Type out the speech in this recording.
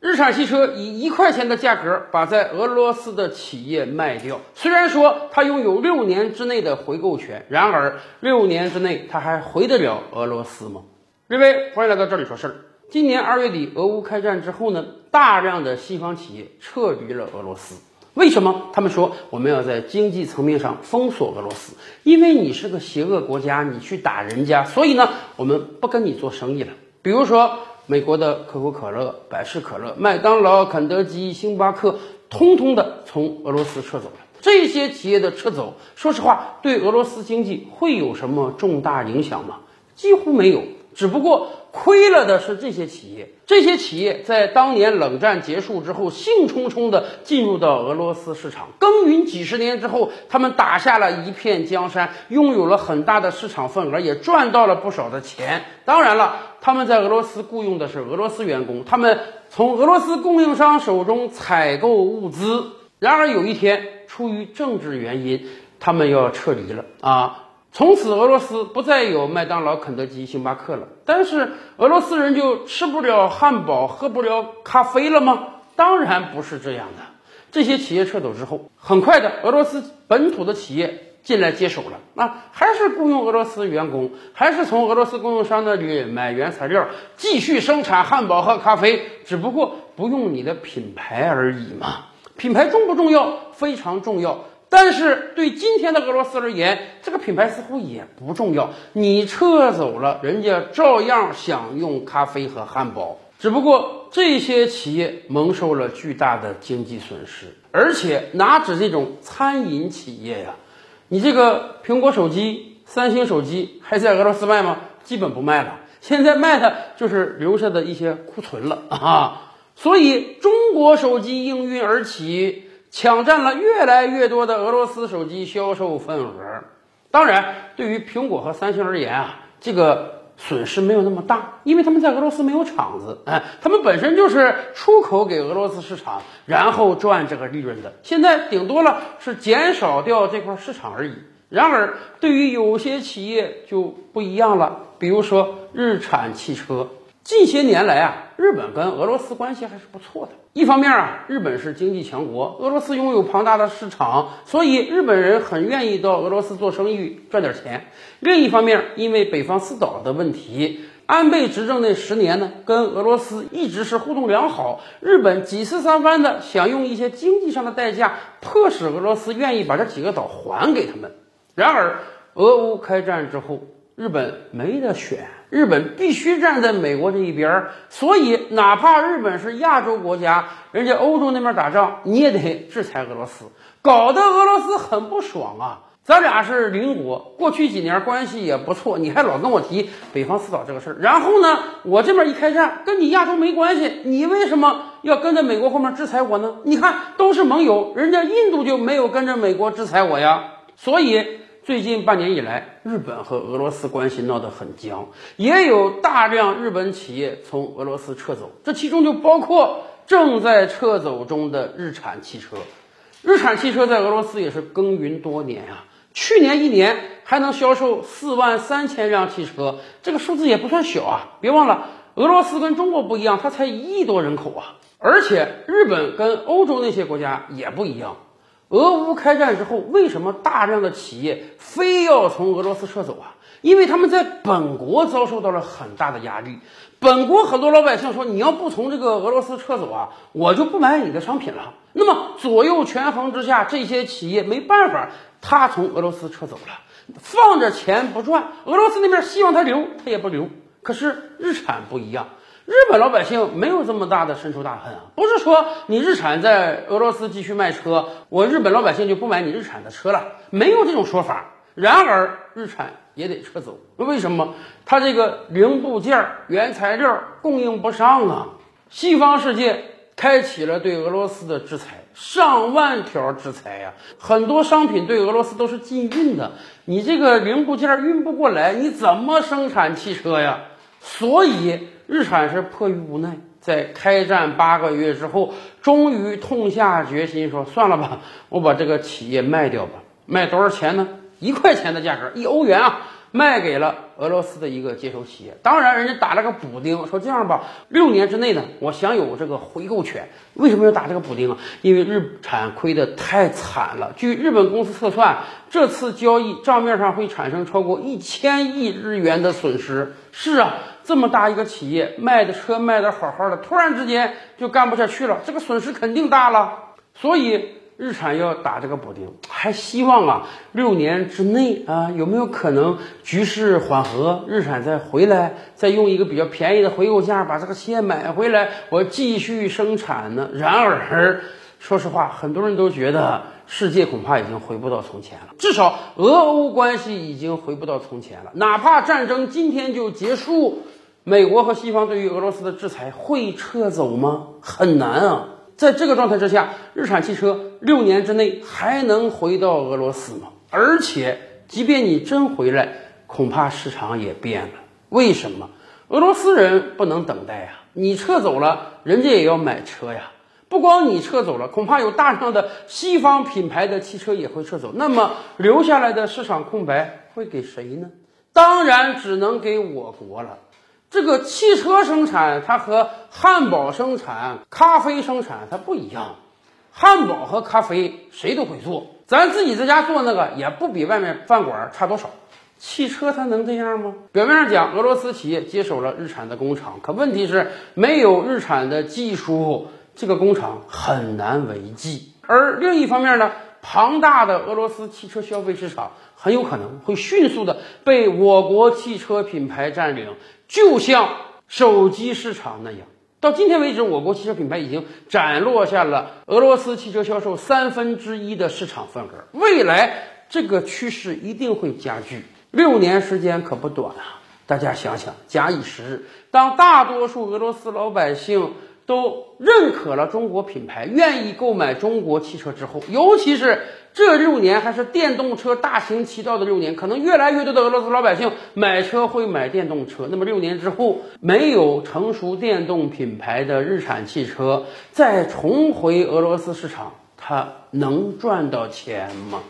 日产汽车以一块钱的价格把在俄罗斯的企业卖掉。虽然说它拥有六年之内的回购权，然而六年之内它还回得了俄罗斯吗？各位，欢迎来到这里说事儿。今年二月底，俄乌开战之后呢，大量的西方企业撤离了俄罗斯。为什么？他们说我们要在经济层面上封锁俄罗斯，因为你是个邪恶国家，你去打人家，所以呢，我们不跟你做生意了。比如说，美国的可口可乐、百事可乐、麦当劳、肯德基、星巴克，通通的从俄罗斯撤走了。这些企业的撤走，说实话，对俄罗斯经济会有什么重大影响吗？几乎没有。只不过亏了的是这些企业，这些企业在当年冷战结束之后，兴冲冲地进入到俄罗斯市场，耕耘几十年之后，他们打下了一片江山，拥有了很大的市场份额，也赚到了不少的钱。当然了，他们在俄罗斯雇佣的是俄罗斯员工，他们从俄罗斯供应商手中采购物资。然而有一天，出于政治原因，他们要撤离了啊。从此，俄罗斯不再有麦当劳、肯德基、星巴克了。但是，俄罗斯人就吃不了汉堡、喝不了咖啡了吗？当然不是这样的。这些企业撤走之后，很快的，俄罗斯本土的企业进来接手了。那还是雇佣俄罗斯员工，还是从俄罗斯供应商那里买原材料，继续生产汉堡和咖啡，只不过不用你的品牌而已嘛。品牌重不重要？非常重要。但是对今天的俄罗斯而言，这个品牌似乎也不重要。你撤走了，人家照样享用咖啡和汉堡，只不过这些企业蒙受了巨大的经济损失。而且哪止这种餐饮企业呀？你这个苹果手机、三星手机还在俄罗斯卖吗？基本不卖了，现在卖的就是留下的一些库存了啊。所以中国手机应运而起。抢占了越来越多的俄罗斯手机销售份额。当然，对于苹果和三星而言啊，这个损失没有那么大，因为他们在俄罗斯没有厂子，哎，他们本身就是出口给俄罗斯市场，然后赚这个利润的。现在顶多了是减少掉这块市场而已。然而，对于有些企业就不一样了，比如说日产汽车。近些年来啊，日本跟俄罗斯关系还是不错的。一方面啊，日本是经济强国，俄罗斯拥有庞大的市场，所以日本人很愿意到俄罗斯做生意赚点钱。另一方面，因为北方四岛的问题，安倍执政那十年呢，跟俄罗斯一直是互动良好。日本几次三番的想用一些经济上的代价，迫使俄罗斯愿意把这几个岛还给他们。然而，俄乌开战之后，日本没得选。日本必须站在美国这一边儿，所以哪怕日本是亚洲国家，人家欧洲那边打仗，你也得制裁俄罗斯，搞得俄罗斯很不爽啊！咱俩是邻国，过去几年关系也不错，你还老跟我提北方四岛这个事儿，然后呢，我这边一开战，跟你亚洲没关系，你为什么要跟着美国后面制裁我呢？你看都是盟友，人家印度就没有跟着美国制裁我呀，所以。最近半年以来，日本和俄罗斯关系闹得很僵，也有大量日本企业从俄罗斯撤走，这其中就包括正在撤走中的日产汽车。日产汽车在俄罗斯也是耕耘多年啊，去年一年还能销售四万三千辆汽车，这个数字也不算小啊。别忘了，俄罗斯跟中国不一样，它才一亿多人口啊，而且日本跟欧洲那些国家也不一样。俄乌开战之后，为什么大量的企业非要从俄罗斯撤走啊？因为他们在本国遭受到了很大的压力。本国很多老百姓说：“你要不从这个俄罗斯撤走啊，我就不买你的商品了。”那么左右权衡之下，这些企业没办法，他从俄罗斯撤走了，放着钱不赚。俄罗斯那边希望他留，他也不留。可是日产不一样。日本老百姓没有这么大的深仇大恨啊，不是说你日产在俄罗斯继续卖车，我日本老百姓就不买你日产的车了，没有这种说法。然而日产也得撤走，为什么？它这个零部件、原材料供应不上啊！西方世界开启了对俄罗斯的制裁，上万条制裁呀，很多商品对俄罗斯都是禁运的，你这个零部件运不过来，你怎么生产汽车呀？所以。日产是迫于无奈，在开战八个月之后，终于痛下决心说：“算了吧，我把这个企业卖掉吧。卖多少钱呢？一块钱的价格，一欧元啊，卖给了俄罗斯的一个接手企业。当然，人家打了个补丁，说这样吧，六年之内呢，我享有这个回购权。为什么要打这个补丁啊？因为日产亏得太惨了。据日本公司测算，这次交易账面上会产生超过一千亿日元的损失。是啊，这么大一个企业，卖的车卖的好好的，突然之间就干不下去了，这个损失肯定大了。所以。日产要打这个补丁，还希望啊，六年之内啊，有没有可能局势缓和，日产再回来，再用一个比较便宜的回购价把这个企业买回来，我继续生产呢？然而，说实话，很多人都觉得世界恐怕已经回不到从前了，至少俄欧关系已经回不到从前了。哪怕战争今天就结束，美国和西方对于俄罗斯的制裁会撤走吗？很难啊。在这个状态之下，日产汽车六年之内还能回到俄罗斯吗？而且，即便你真回来，恐怕市场也变了。为什么？俄罗斯人不能等待呀！你撤走了，人家也要买车呀。不光你撤走了，恐怕有大量的西方品牌的汽车也会撤走。那么，留下来的市场空白会给谁呢？当然，只能给我国了。这个汽车生产，它和汉堡生产、咖啡生产它不一样。汉堡和咖啡谁都会做，咱自己在家做那个也不比外面饭馆差多少。汽车它能这样吗？表面上讲，俄罗斯企业接手了日产的工厂，可问题是没有日产的技术，这个工厂很难为继。而另一方面呢？庞大的俄罗斯汽车消费市场很有可能会迅速的被我国汽车品牌占领，就像手机市场那样。到今天为止，我国汽车品牌已经斩落下了俄罗斯汽车销售三分之一的市场份额。未来这个趋势一定会加剧。六年时间可不短啊！大家想想，假以时日，当大多数俄罗斯老百姓。都认可了中国品牌，愿意购买中国汽车之后，尤其是这六年还是电动车大行其道的六年，可能越来越多的俄罗斯老百姓买车会买电动车。那么六年之后，没有成熟电动品牌的日产汽车再重回俄罗斯市场，它能赚到钱吗？